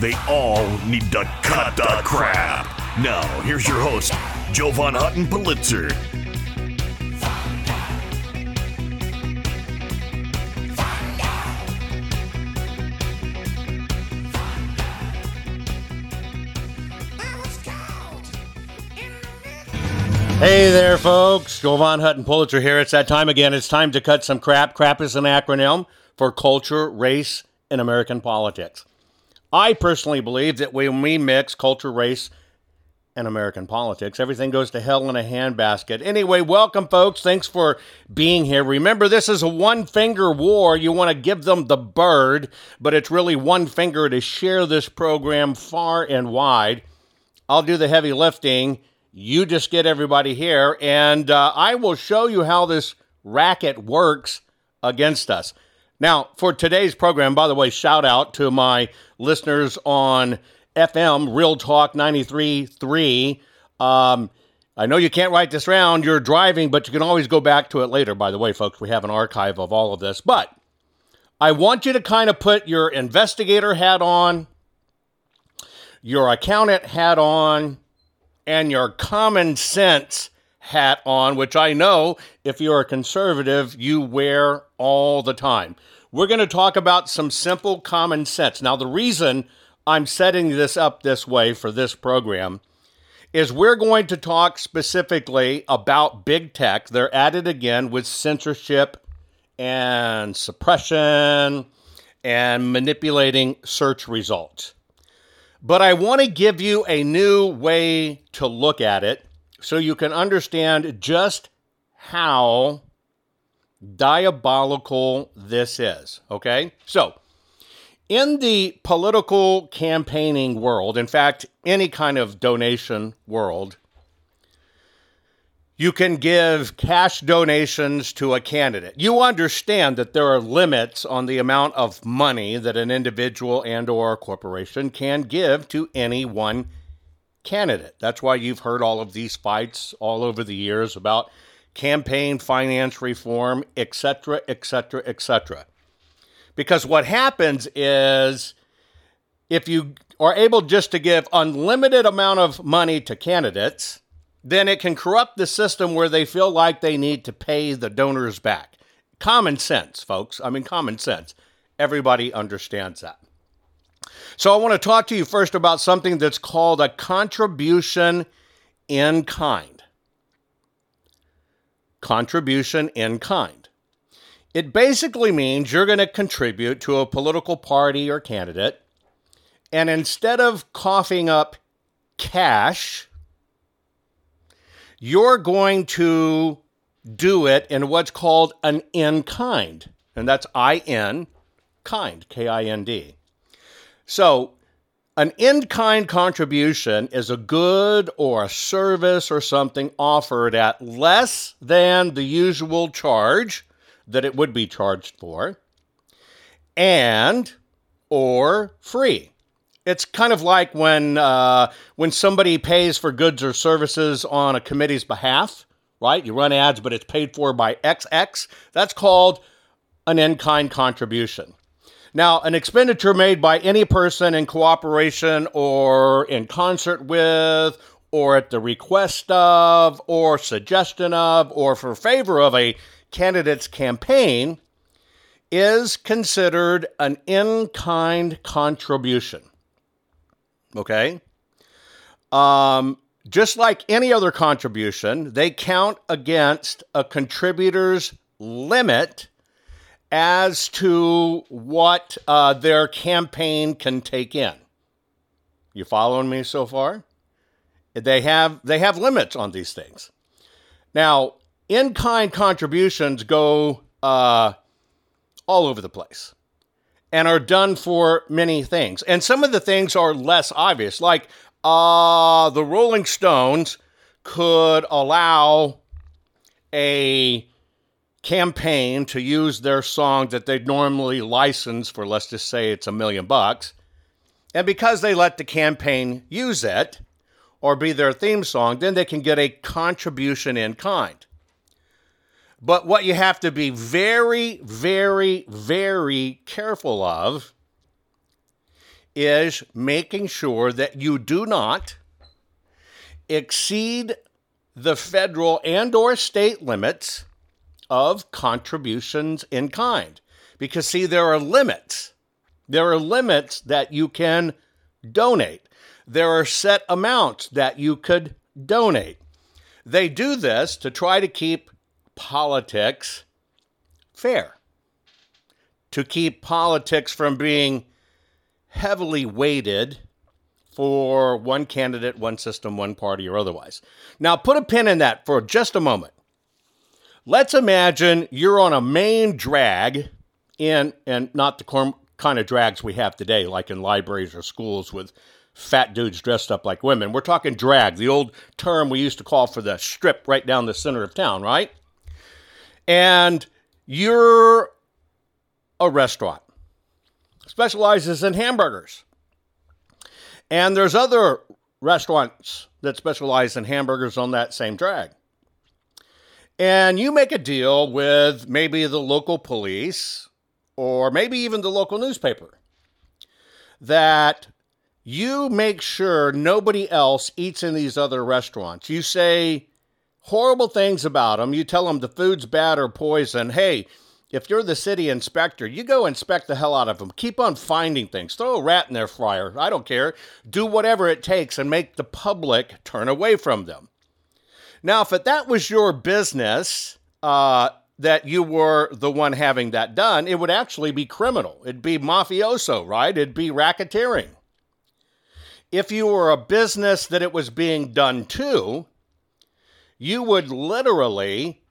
They all need to cut the crap. Now, here's your host, Jovan Hutton Pulitzer. Hey there, folks. Jovan Hutton Pulitzer here. It's that time again. It's time to cut some crap. Crap is an acronym for culture, race, and American politics. I personally believe that when we mix culture, race, and American politics, everything goes to hell in a handbasket. Anyway, welcome, folks. Thanks for being here. Remember, this is a one finger war. You want to give them the bird, but it's really one finger to share this program far and wide. I'll do the heavy lifting you just get everybody here, and uh, I will show you how this racket works against us. Now, for today's program, by the way, shout out to my listeners on FM, Real Talk 93.3. Um, I know you can't write this round, you're driving, but you can always go back to it later. By the way, folks, we have an archive of all of this. But I want you to kind of put your investigator hat on, your accountant hat on, and your common sense hat on, which I know if you're a conservative, you wear all the time. We're going to talk about some simple common sense. Now, the reason I'm setting this up this way for this program is we're going to talk specifically about big tech. They're at it again with censorship and suppression and manipulating search results. But I want to give you a new way to look at it so you can understand just how diabolical this is. Okay? So, in the political campaigning world, in fact, any kind of donation world, you can give cash donations to a candidate. You understand that there are limits on the amount of money that an individual and or a corporation can give to any one candidate. That's why you've heard all of these fights all over the years about campaign finance reform, etc., etc., etc. Because what happens is if you are able just to give unlimited amount of money to candidates, then it can corrupt the system where they feel like they need to pay the donors back. Common sense, folks. I mean, common sense. Everybody understands that. So, I want to talk to you first about something that's called a contribution in kind. Contribution in kind. It basically means you're going to contribute to a political party or candidate, and instead of coughing up cash, you're going to do it in what's called an in kind. And that's I N kind, K I N D. So, an in kind contribution is a good or a service or something offered at less than the usual charge that it would be charged for and or free. It's kind of like when uh, when somebody pays for goods or services on a committee's behalf, right? You run ads, but it's paid for by XX. That's called an in-kind contribution. Now, an expenditure made by any person in cooperation or in concert with, or at the request of, or suggestion of, or for favor of a candidate's campaign is considered an in kind contribution. Okay? Um, just like any other contribution, they count against a contributor's limit as to what uh, their campaign can take in. You following me so far? They have they have limits on these things. Now, in-kind contributions go uh, all over the place and are done for many things. And some of the things are less obvious, like uh, the Rolling Stones could allow a campaign to use their song that they'd normally license for, let's just say it's a million bucks. And because they let the campaign use it or be their theme song, then they can get a contribution in kind. But what you have to be very, very, very careful of is making sure that you do not exceed the federal and or state limits of contributions in kind. Because, see, there are limits. There are limits that you can donate. There are set amounts that you could donate. They do this to try to keep politics fair, to keep politics from being heavily weighted for one candidate, one system, one party, or otherwise. Now, put a pin in that for just a moment. Let's imagine you're on a main drag in, and not the kind of drags we have today, like in libraries or schools with fat dudes dressed up like women. We're talking drag, the old term we used to call for the strip right down the center of town, right? And you're a restaurant, specializes in hamburgers. And there's other restaurants that specialize in hamburgers on that same drag and you make a deal with maybe the local police or maybe even the local newspaper that you make sure nobody else eats in these other restaurants. You say horrible things about them. You tell them the food's bad or poison. Hey, if you're the city inspector, you go inspect the hell out of them. Keep on finding things. Throw a rat in their fryer. I don't care. Do whatever it takes and make the public turn away from them. Now, if that was your business, uh, that you were the one having that done, it would actually be criminal. It'd be mafioso, right? It'd be racketeering. If you were a business that it was being done to, you would literally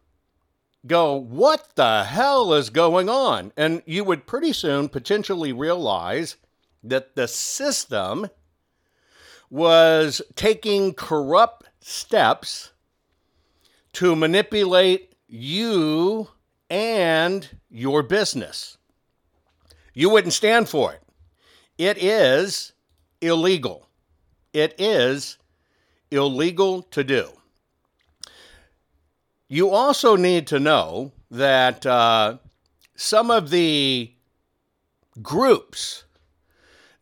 go, What the hell is going on? And you would pretty soon potentially realize that the system was taking corrupt steps to manipulate you and your business. You wouldn't stand for it. It is illegal. It is illegal to do. You also need to know that uh, some of the groups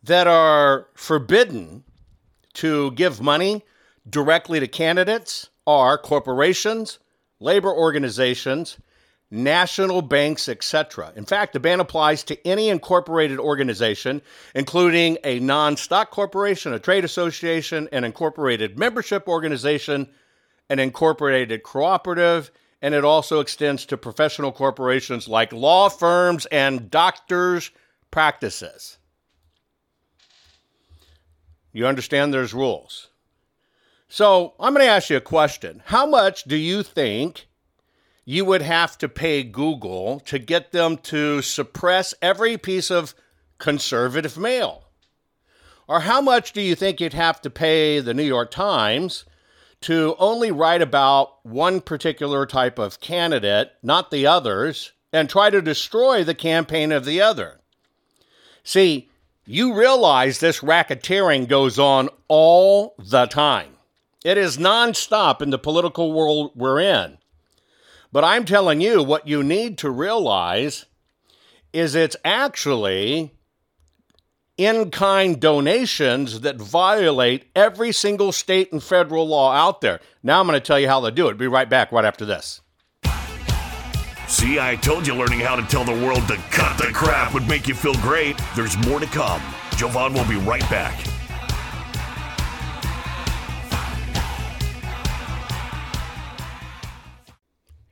that are forbidden to give money directly to candidates are corporations, labor organizations, national banks, etc. In fact, the ban applies to any incorporated organization, including a non stock corporation, a trade association, an incorporated membership organization, an incorporated cooperative, and it also extends to professional corporations like law firms and doctors' practices. You understand there's rules. So I'm going to ask you a question. How much do you think you would have to pay Google to get them to suppress every piece of conservative mail? Or how much do you think you'd have to pay the New York Times to only write about one particular type of candidate, not the others, and try to destroy the campaign of the other? See, you realize this racketeering goes on all the time. It is nonstop in the political world we're in. But I'm telling you, what you need to realize is it's actually in kind donations that violate every single state and federal law out there. Now I'm going to tell you how to do it. Be right back right after this. See, I told you learning how to tell the world to cut the crap would make you feel great. There's more to come. Jovan will be right back.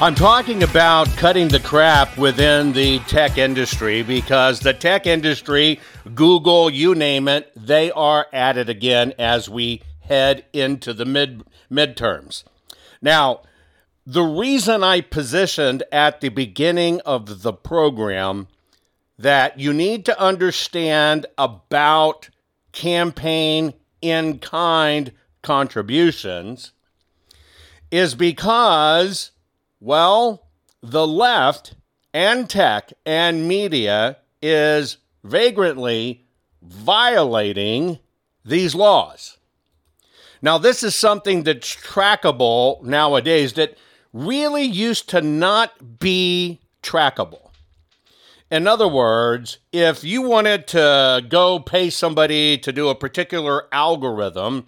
I'm talking about cutting the crap within the tech industry because the tech industry, Google, you name it, they are at it again as we head into the mid midterms. Now, the reason I positioned at the beginning of the program that you need to understand about campaign in kind contributions is because well, the left and tech and media is vagrantly violating these laws. Now, this is something that's trackable nowadays that really used to not be trackable. In other words, if you wanted to go pay somebody to do a particular algorithm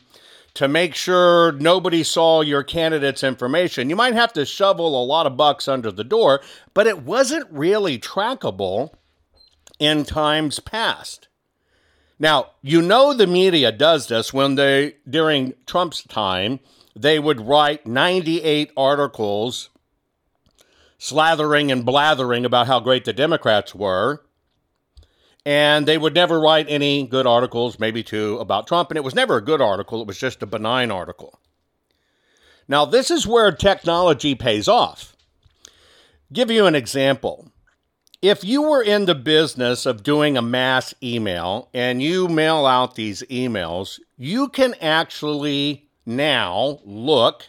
to make sure nobody saw your candidate's information. You might have to shovel a lot of bucks under the door, but it wasn't really trackable in times past. Now, you know the media does this when they, during Trump's time, they would write 98 articles slathering and blathering about how great the Democrats were and they would never write any good articles, maybe two, about Trump. And it was never a good article, it was just a benign article. Now, this is where technology pays off. Give you an example. if you were in the business of doing a mass email and you mail out these emails, you can actually now look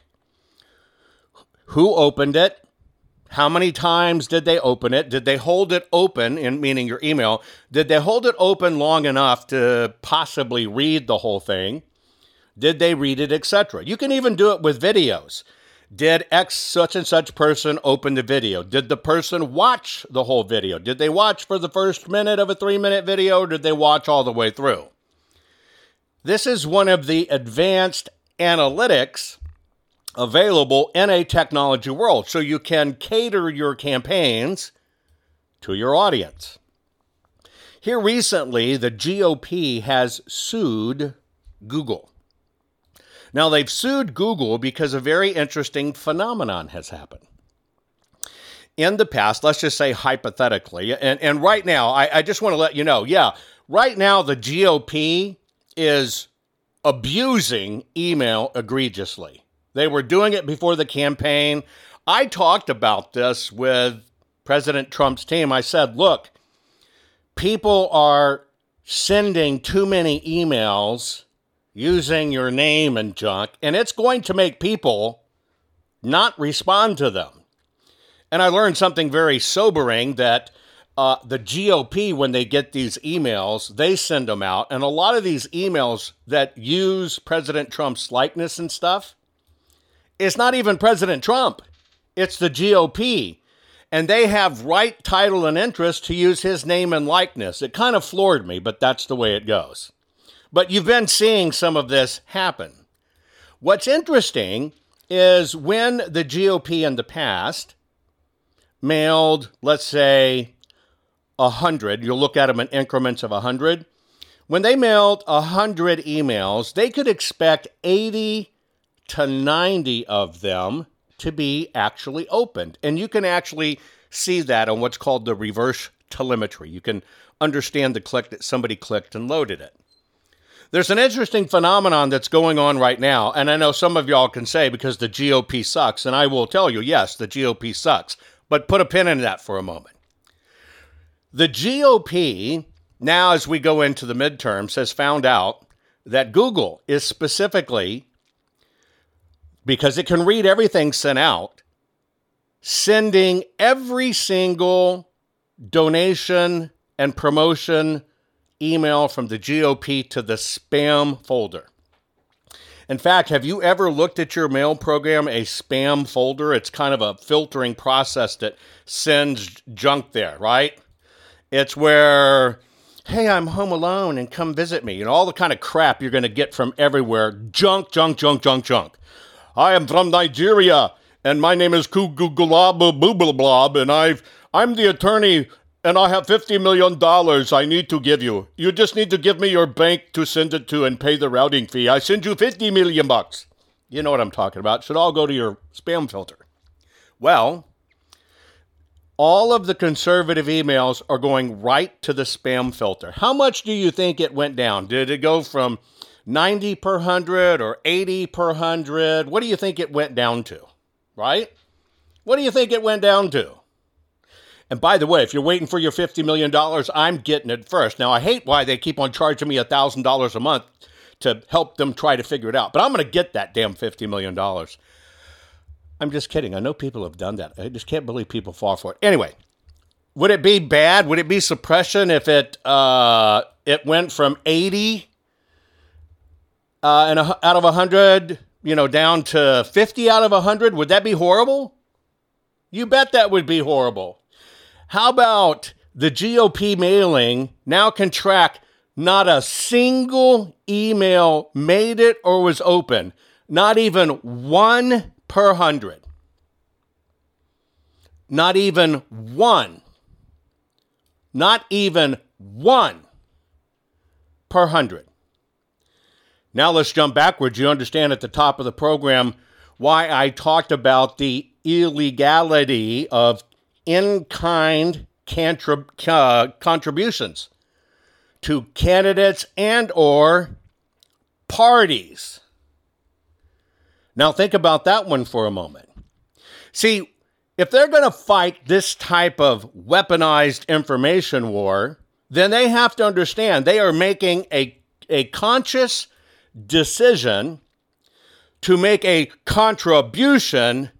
who opened it, how many times did they open it? Did they hold it open, in meaning your email? Did they hold it open long enough to possibly read the whole thing? Did they read it, etc.? You can even do it with videos. Did X such and such person open the video? Did the person watch the whole video? Did they watch for the first minute of a three minute video or did they watch all the way through? This is one of the advanced analytics available in a technology world. So you can cater your campaigns to your audience. Here recently, the GOP has sued Google. Now, they've sued Google because a very interesting phenomenon has happened. In the past, let's just say hypothetically, and, and right now, I, I just want to let you know yeah, right now, the GOP is abusing email egregiously. They were doing it before the campaign. I talked about this with President Trump's team. I said, look, people are sending too many emails using your name and junk, and it's going to make people not respond to them. And I learned something very sobering that uh, the GOP, when they get these emails, they send them out. And a lot of these emails that use President Trump's likeness and stuff, it's not even President Trump, it's the GOP. And they have right, title, and interest to use his name and likeness. It kind of floored me, but that's the way it goes. But you've been seeing some of this happen. What's interesting is when the GOP in the past mailed, let's say, 100, you'll look at them in increments of 100. When they mailed 100 emails, they could expect 80 to 90 of them to be actually opened. And you can actually see that on what's called the reverse telemetry. You can understand the click that somebody clicked and loaded it. There's an interesting phenomenon that's going on right now, and I know some of y'all can say because the GOP sucks, and I will tell you, yes, the GOP sucks, but put a pin in that for a moment. The GOP, now as we go into the midterms, has found out that Google is specifically, because it can read everything sent out, sending every single donation and promotion email from the GOP to the spam folder. In fact, have you ever looked at your mail program, a spam folder? It's kind of a filtering process that sends junk there, right? It's where, hey, I'm home alone and come visit me, and all the kind of crap you're going to get from everywhere junk, junk, junk, junk, junk. I am from Nigeria, and my name is Kugulab and I've I'm the attorney and I have $50 million I need to give you. You just need to give me your bank to send it to and pay the routing fee. I send you 50 million bucks. You know what I'm talking about. Should all go to your spam filter. Well, all of the conservative emails are going right to the spam filter. How much do you think it went down? Did it go from 90 per 100 or 80 per 100? What do you think it went down to? Right? What do you think it went down to? And by the way, if you're waiting for your $50 million, I'm getting it first. Now, I hate why they keep on charging me $1,000 a month to help them try to figure it out, but I'm going to get that damn $50 million. I'm just kidding. I know people have done that. I just can't believe people fall for it. Anyway, would it be bad? Would it be suppression if it uh, it went from 80 uh, and a, out of 100, you know, down to 50 out of 100? Would that be horrible? You bet that would be horrible. How about the GOP mailing now can track not a single email made it or was open, not even one per hundred. Not even one. Not even one per hundred. Now let's jump backwards. You understand at the top of the program why I talked about the illegality of in kind uh, contributions to candidates and or parties. Now think about that one for a moment. See, if they're going to fight this type of weaponized information war, then they have to understand they are making a, a conscious decision to make a contribution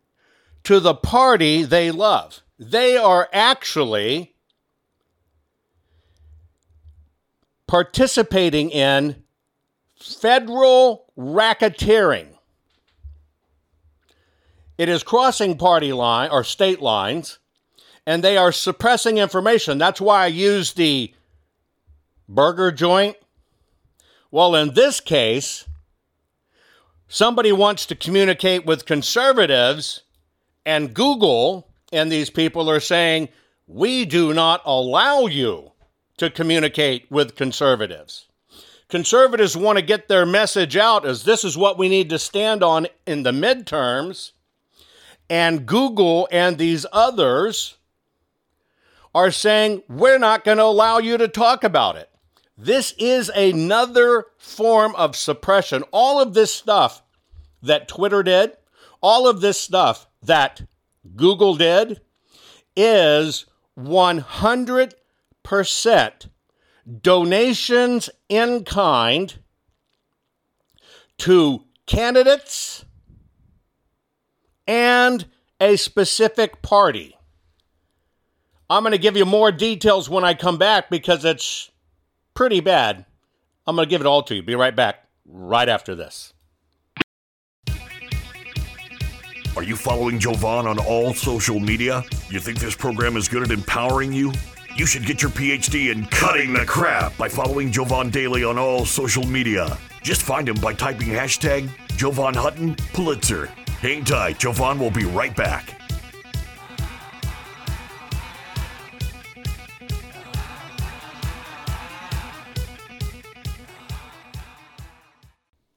to the party they love. They are actually participating in federal racketeering. It is crossing party line or state lines, and they are suppressing information. That's why I use the burger joint. Well, in this case, somebody wants to communicate with conservatives, and Google and these people are saying, we do not allow you to communicate with conservatives. Conservatives want to get their message out as this is what we need to stand on in the midterms. And Google and these others are saying, we're not going to allow you to talk about it. This is another form of suppression. All of this stuff that Twitter did, all of this stuff that Google did, is 100% donations in kind to candidates and a specific party. I'm going to give you more details when I come back because it's pretty bad. I'm going to give it all to you. Be right back right after this. Are you following Jovan on all social media? You think this program is good at empowering you? You should get your PhD in cutting the crap by following Jovan Daily on all social media. Just find him by typing hashtag Jovan Hutton Pulitzer. Hang tight, Jovan will be right back.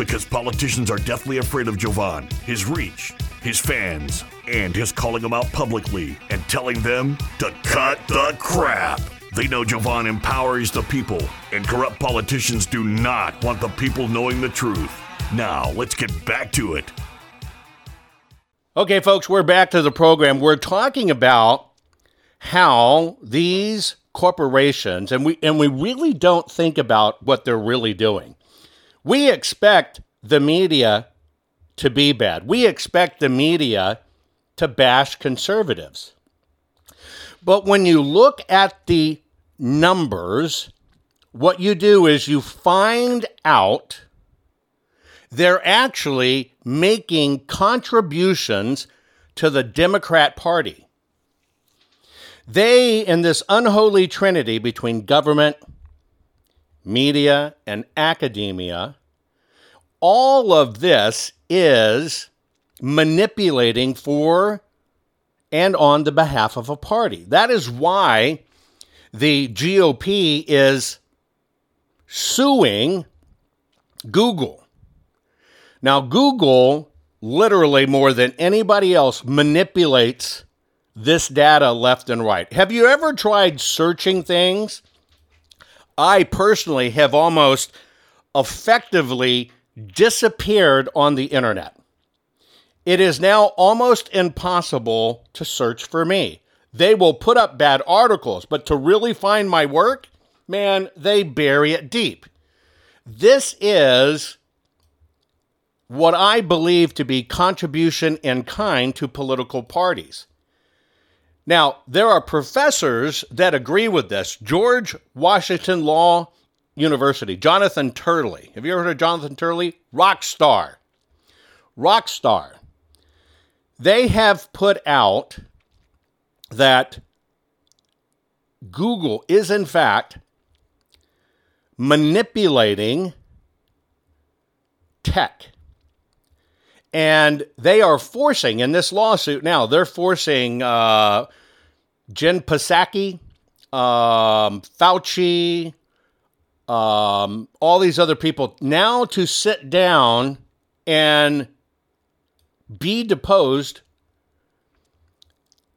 Because politicians are deathly afraid of Jovan, his reach, his fans, and his calling them out publicly and telling them to cut the crap. They know Jovan empowers the people, and corrupt politicians do not want the people knowing the truth. Now, let's get back to it. Okay, folks, we're back to the program. We're talking about how these corporations and we and we really don't think about what they're really doing. We expect the media to be bad. We expect the media to bash conservatives. But when you look at the numbers, what you do is you find out they're actually making contributions to the Democrat Party. They, in this unholy trinity between government, media, and academia, all of this is manipulating for and on the behalf of a party. That is why the GOP is suing Google. Now, Google, literally more than anybody else, manipulates this data left and right. Have you ever tried searching things? I personally have almost effectively disappeared on the internet. It is now almost impossible to search for me. They will put up bad articles, but to really find my work, man, they bury it deep. This is what I believe to be contribution in kind to political parties. Now, there are professors that agree with this. George Washington Law University, Jonathan Turley. Have you ever heard of Jonathan Turley? Rock star. Rock star. They have put out that Google is, in fact, manipulating tech. And they are forcing, in this lawsuit now, they're forcing uh, Jen Psaki, um, Fauci, um, all these other people now to sit down and be deposed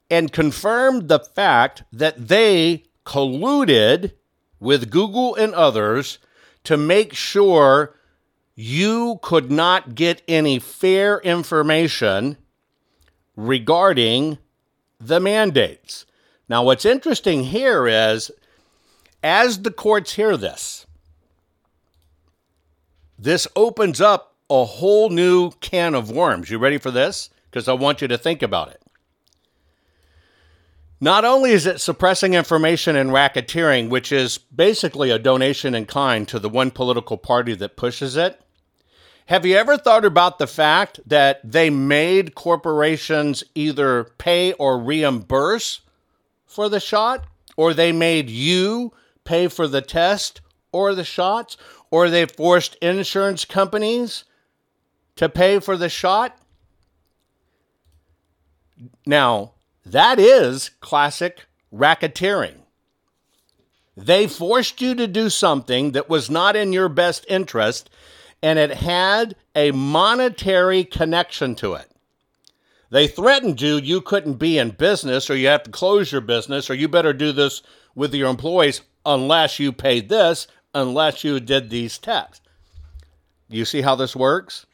and confirm the fact that they colluded with Google and others to make sure you could not get any fair information regarding the mandates. Now, what's interesting here is as the courts hear this, this opens up a whole new can of worms. You ready for this? Because I want you to think about it. Not only is it suppressing information and racketeering, which is basically a donation in kind to the one political party that pushes it, have you ever thought about the fact that they made corporations either pay or reimburse for the shot, or they made you pay for the test or the shots, or they forced insurance companies to pay for the shot? Now, That is classic racketeering. They forced you to do something that was not in your best interest, and it had a monetary connection to it. They threatened you you couldn't be in business, or you have to close your business, or you better do this with your employees unless you paid this, unless you did these tests. You see how this works?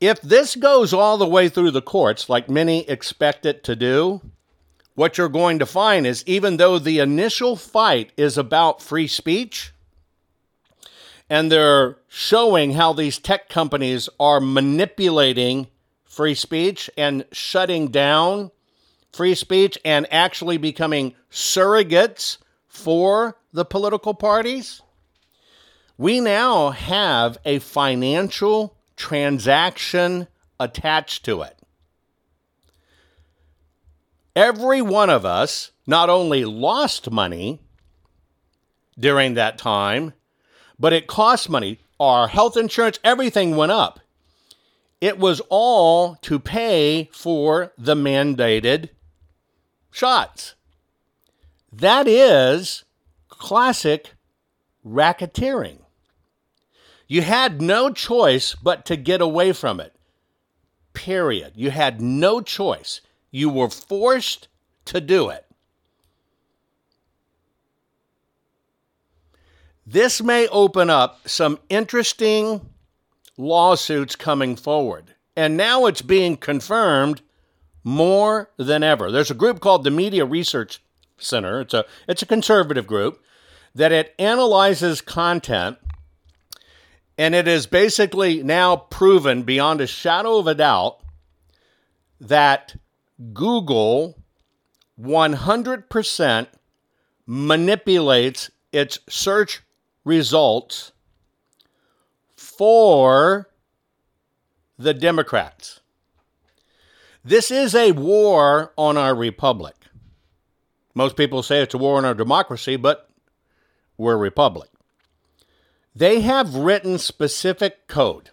If this goes all the way through the courts, like many expect it to do, what you're going to find is even though the initial fight is about free speech, and they're showing how these tech companies are manipulating free speech and shutting down free speech and actually becoming surrogates for the political parties. We now have a financial transaction attached to it. Every one of us not only lost money during that time, but it cost money. Our health insurance, everything went up. It was all to pay for the mandated shots. That is classic racketeering. You had no choice but to get away from it. Period. You had no choice. You were forced to do it. This may open up some interesting lawsuits coming forward. And now it's being confirmed more than ever. There's a group called the Media Research Center. It's a it's a conservative group that it analyzes content and it is basically now proven beyond a shadow of a doubt that Google 100% manipulates its search results for the Democrats. This is a war on our republic. Most people say it's a war on our democracy, but we're a republic. They have written specific code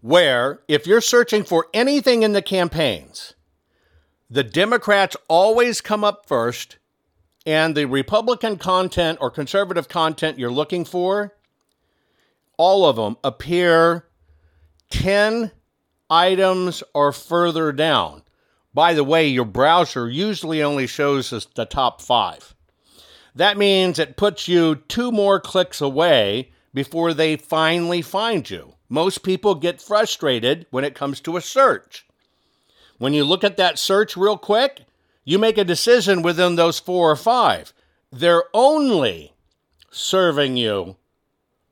where if you're searching for anything in the campaigns, the Democrats always come up first, and the Republican content or conservative content you're looking for, all of them appear 10 items or further down. By the way, your browser usually only shows us the top five. That means it puts you two more clicks away before they finally find you. Most people get frustrated when it comes to a search. When you look at that search real quick, you make a decision within those four or five. They're only serving you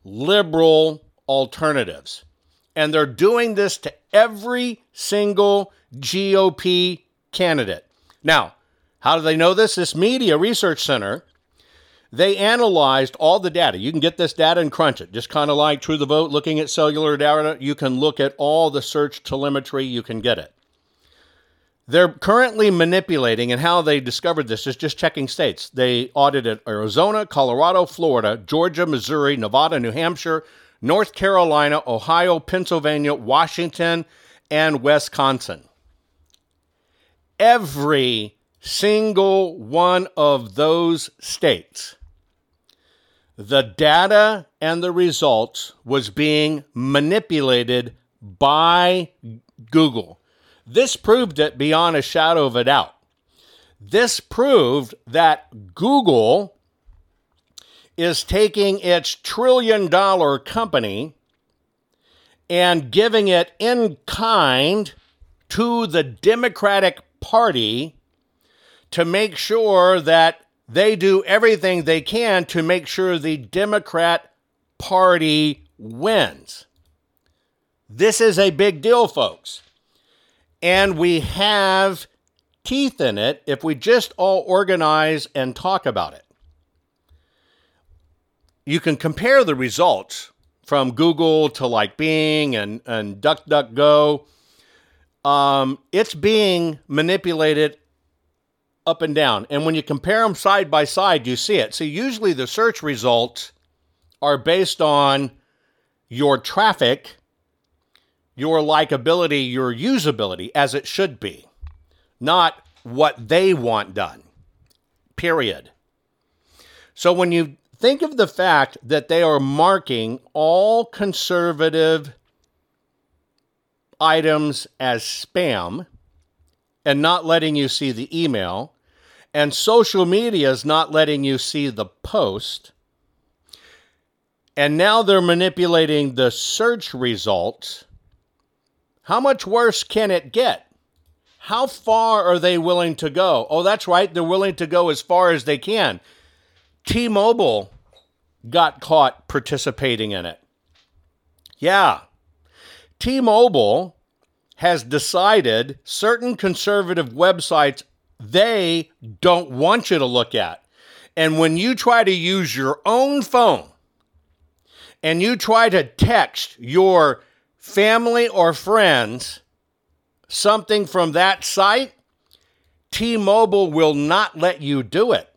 liberal alternatives. And they're doing this to every single GOP candidate. Now, how do they know this? This Media Research Center they analyzed all the data. You can get this data and crunch it. Just kind of like True the Vote, looking at cellular data, you can look at all the search telemetry, you can get it. They're currently manipulating, and how they discovered this is just checking states. They audited Arizona, Colorado, Florida, Georgia, Missouri, Nevada, New Hampshire, North Carolina, Ohio, Pennsylvania, Washington, and Wisconsin. Every single one of those states the data and the results was being manipulated by Google. This proved it beyond a shadow of a doubt. This proved that Google is taking its trillion dollar company and giving it in kind to the Democratic Party to make sure that they do everything they can to make sure the Democrat Party wins. This is a big deal, folks. And we have teeth in it if we just all organize and talk about it. You can compare the results from Google to like Bing and, and DuckDuckGo. Um, it's being manipulated up and down. And when you compare them side by side, you see it. So usually the search results are based on your traffic, your likability, your usability, as it should be, not what they want done. Period. So when you think of the fact that they are marking all conservative items as spam and not letting you see the email, and social media is not letting you see the post, and now they're manipulating the search results, how much worse can it get? How far are they willing to go? Oh, that's right, they're willing to go as far as they can. T Mobile got caught participating in it. Yeah. T Mobile has decided certain conservative websites they don't want you to look at. And when you try to use your own phone and you try to text your family or friends something from that site, T Mobile will not let you do it.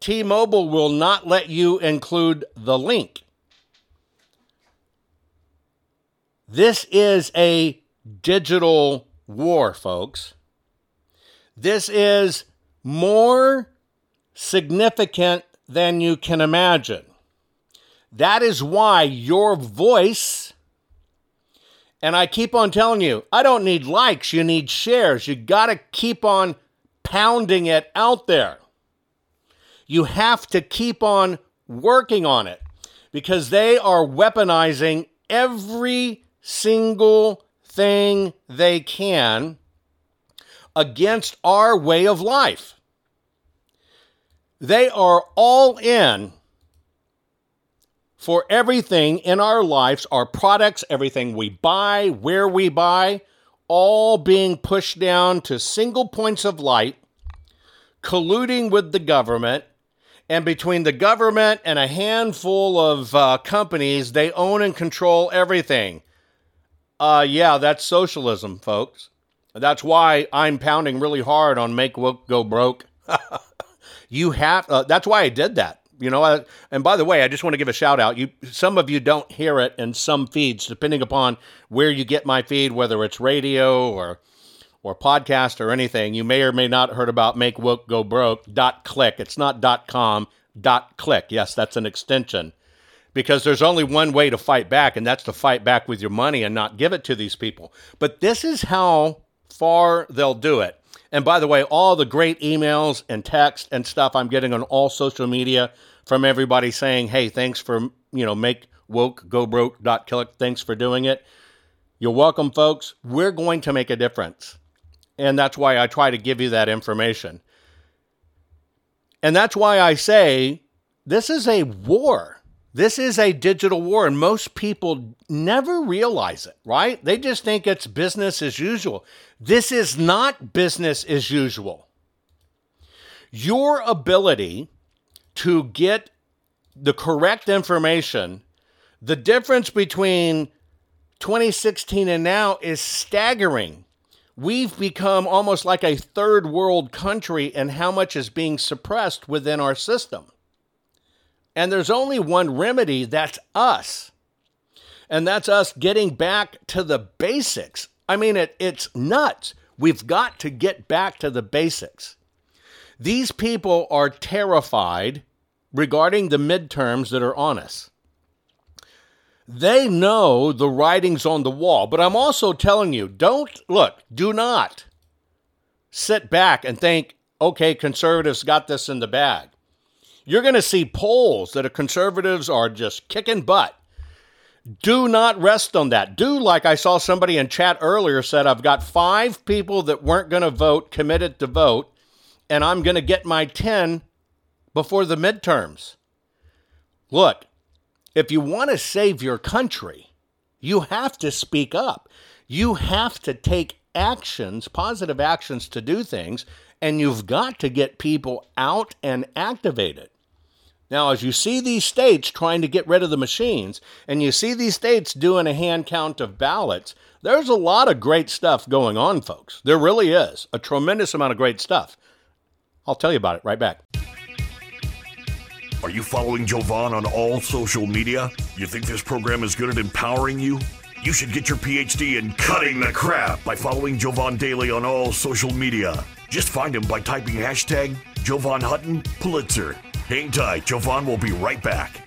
T Mobile will not let you include the link. This is a digital war, folks. This is more significant than you can imagine. That is why your voice, and I keep on telling you, I don't need likes, you need shares. You got to keep on pounding it out there. You have to keep on working on it because they are weaponizing every single thing they can against our way of life. They are all in for everything in our lives, our products, everything we buy, where we buy, all being pushed down to single points of light, colluding with the government. And between the government and a handful of uh, companies, they own and control everything. Uh, yeah, that's socialism, folks. That's why I'm pounding really hard on make woke go broke. you have. Uh, that's why I did that. You know. I, and by the way, I just want to give a shout out. You, some of you don't hear it in some feeds, depending upon where you get my feed, whether it's radio or or podcast or anything. You may or may not heard about make woke go broke. Dot click. It's not dot com. Dot click. Yes, that's an extension because there's only one way to fight back, and that's to fight back with your money and not give it to these people. But this is how far they'll do it. And by the way, all the great emails and text and stuff I'm getting on all social media from everybody saying, "Hey, thanks for you know make woke go broke dot kill it. Thanks for doing it. You're welcome, folks. We're going to make a difference, and that's why I try to give you that information. And that's why I say this is a war. This is a digital war, and most people never realize it, right? They just think it's business as usual. This is not business as usual. Your ability to get the correct information, the difference between 2016 and now is staggering. We've become almost like a third world country in how much is being suppressed within our system. And there's only one remedy that's us. And that's us getting back to the basics. I mean, it, it's nuts. We've got to get back to the basics. These people are terrified regarding the midterms that are on us. They know the writing's on the wall, but I'm also telling you don't look, do not sit back and think, okay, conservatives got this in the bag you're going to see polls that conservatives are just kicking butt. Do not rest on that. Do like I saw somebody in chat earlier said, I've got five people that weren't going to vote, committed to vote, and I'm going to get my 10 before the midterms. Look, if you want to save your country, you have to speak up. You have to take actions, positive actions to do things, and you've got to get people out and activated. Now, as you see these states trying to get rid of the machines, and you see these states doing a hand count of ballots, there's a lot of great stuff going on, folks. There really is a tremendous amount of great stuff. I'll tell you about it right back. Are you following Jovan on all social media? You think this program is good at empowering you? You should get your PhD in cutting the crap by following Jovan Daily on all social media. Just find him by typing hashtag Jovan Hutton Pulitzer. Hang tight, Jovan will be right back.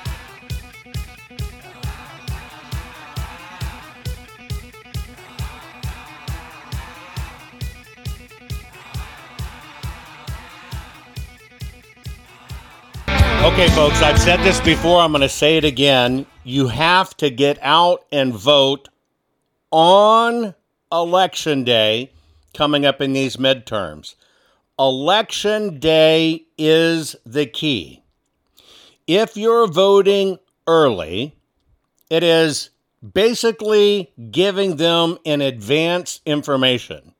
Okay, folks, I've said this before. I'm going to say it again. You have to get out and vote on election day coming up in these midterms. Election day is the key. If you're voting early, it is basically giving them in advance information.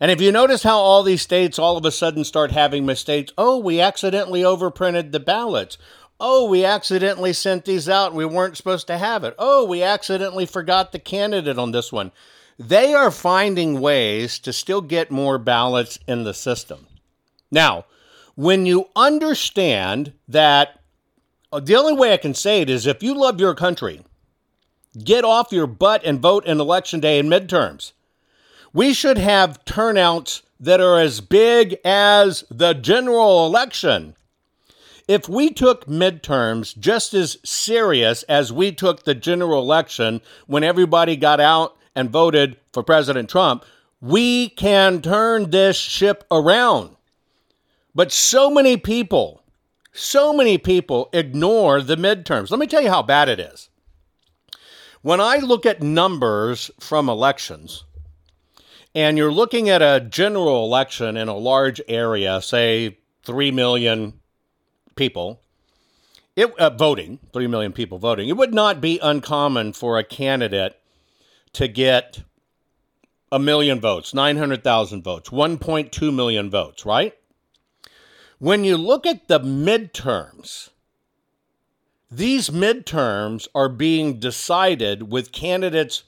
And if you notice how all these states all of a sudden start having mistakes, oh, we accidentally overprinted the ballots. Oh, we accidentally sent these out and we weren't supposed to have it. Oh, we accidentally forgot the candidate on this one they are finding ways to still get more ballots in the system. Now, when you understand that uh, the only way I can say it is if you love your country, get off your butt and vote in election day and midterms. We should have turnouts that are as big as the general election. if we took midterms just as serious as we took the general election when everybody got out and voted for President Trump, we can turn this ship around. But so many people, so many people ignore the midterms. Let me tell you how bad it is. When I look at numbers from elections, and you're looking at a general election in a large area, say 3 million people, it, uh, voting, 3 million people voting, it would not be uncommon for a candidate to get a million votes, 900,000 votes, 1.2 million votes, right? When you look at the midterms, these midterms are being decided with candidates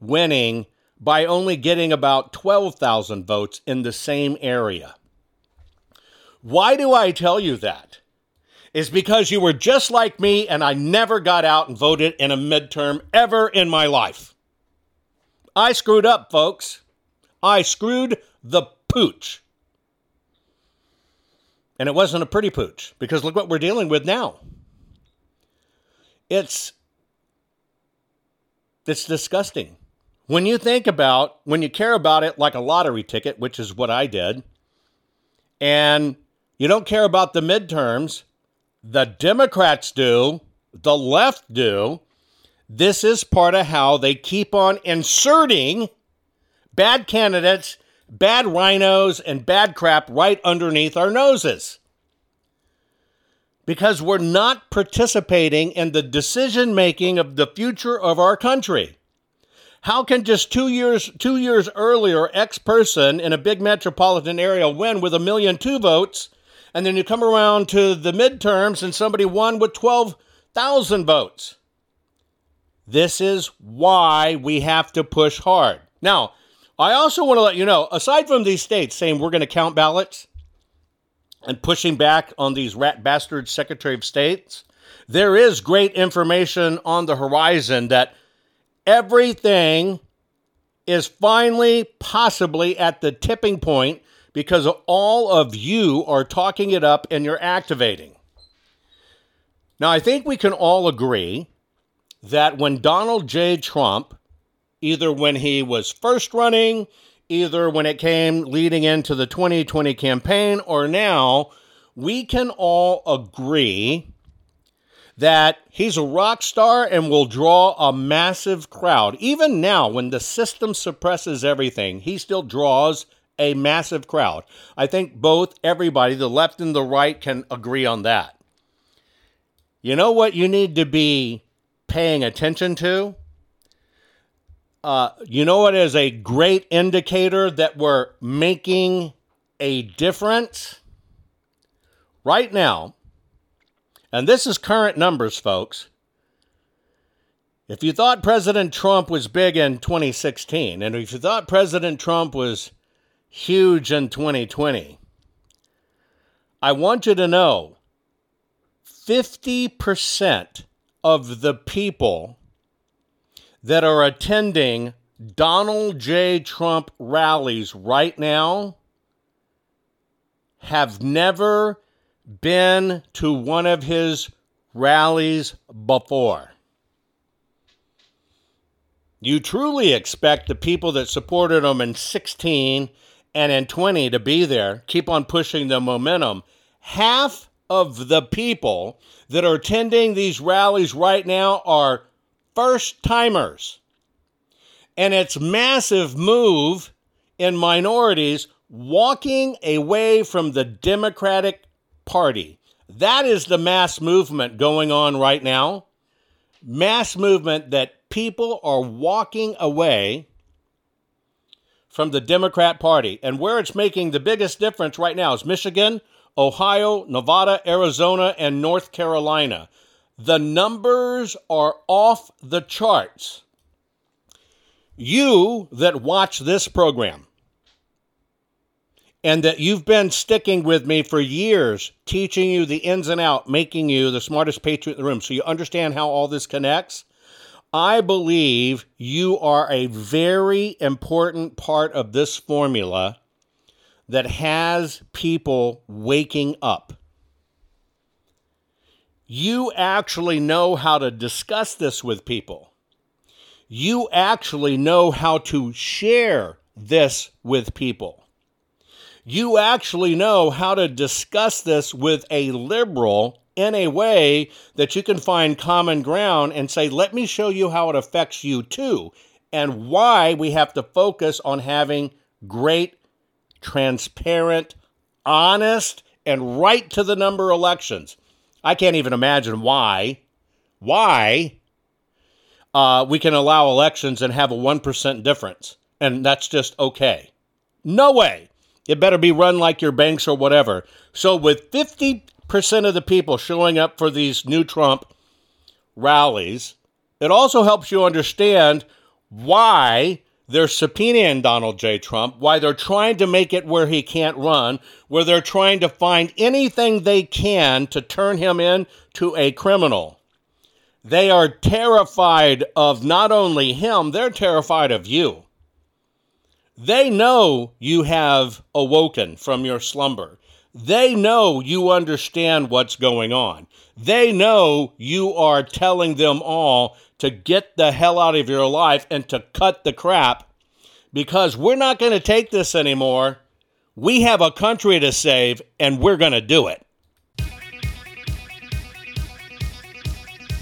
winning by only getting about 12,000 votes in the same area. Why do I tell you that? Is because you were just like me and I never got out and voted in a midterm ever in my life. I screwed up, folks. I screwed the pooch. And it wasn't a pretty pooch because look what we're dealing with now. It's it's disgusting. When you think about when you care about it like a lottery ticket, which is what I did, and you don't care about the midterms, the Democrats do, the left do. This is part of how they keep on inserting bad candidates bad RINOs and bad crap right underneath our noses. Because we're not participating in the decision making of the future of our country. How can just two years two years earlier X person in a big metropolitan area win with a million two votes, and then you come around to the midterms and somebody won with twelve thousand votes? This is why we have to push hard. Now, I also want to let you know, aside from these states saying we're going to count ballots and pushing back on these rat bastard Secretary of States, there is great information on the horizon that everything is finally possibly at the tipping point because all of you are talking it up and you're activating. Now, I think we can all agree that when Donald J. Trump either when he was first running, either when it came leading into the 2020 campaign, or now, we can all agree that he's a rock star and will draw a massive crowd. Even now, when the system suppresses everything, he still draws a massive crowd. I think both everybody, the left and the right, can agree on that. You know what you need to be paying attention to? Uh, you know what is a great indicator that we're making a difference? Right now, and this is current numbers, folks. If you thought President Trump was big in 2016, and if you thought President Trump was huge in 2020, I want you to know 50% of the people that are attending Donald J. Trump rallies right now have never been to one of his rallies before. You truly expect the people that supported him in 16 and in 20 to be there, keep on pushing the momentum. Half of the people that are attending these rallies right now are first timers. And its massive move in minorities walking away from the Democratic Party. That is the mass movement going on right now. Mass movement that people are walking away from the Democrat Party. And where it's making the biggest difference right now is Michigan, Ohio, Nevada, Arizona, and North Carolina. The numbers are off the charts. You that watch this program and that you've been sticking with me for years, teaching you the ins and out, making you the smartest patriot in the room so you understand how all this connects. I believe you are a very important part of this formula that has people waking up. you actually know how to discuss this with people. You actually know how to share this with people. You actually know how to discuss this with a liberal in a way that you can find common ground and say, let me show you how it affects you too, and why we have to focus on having great, transparent, honest, and right to the number elections. I can't even imagine why. Why uh, we can allow elections and have a 1% difference, and that's just okay. No way. It better be run like your banks or whatever. So, with 50% of the people showing up for these new Trump rallies, it also helps you understand why they're subpoenaing Donald J. Trump, why they're trying to make it where he can't run, where they're trying to find anything they can to turn him into a criminal. They are terrified of not only him, they're terrified of you. They know you have awoken from your slumber. They know you understand what's going on. They know you are telling them all to get the hell out of your life and to cut the crap because we're not going to take this anymore. We have a country to save and we're going to do it.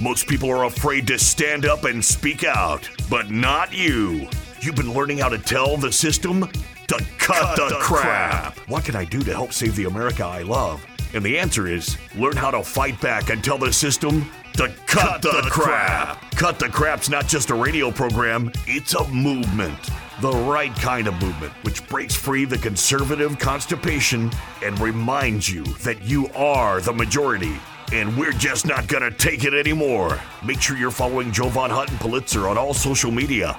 Most people are afraid to stand up and speak out, but not you. You've been learning how to tell the system to cut, cut the, the crap. crap. What can I do to help save the America I love? And the answer is learn how to fight back and tell the system to cut, cut the, the crap. crap. Cut the Crap's not just a radio program, it's a movement. The right kind of movement, which breaks free the conservative constipation and reminds you that you are the majority. And we're just not gonna take it anymore. Make sure you're following Jovan Hutton Pulitzer on all social media.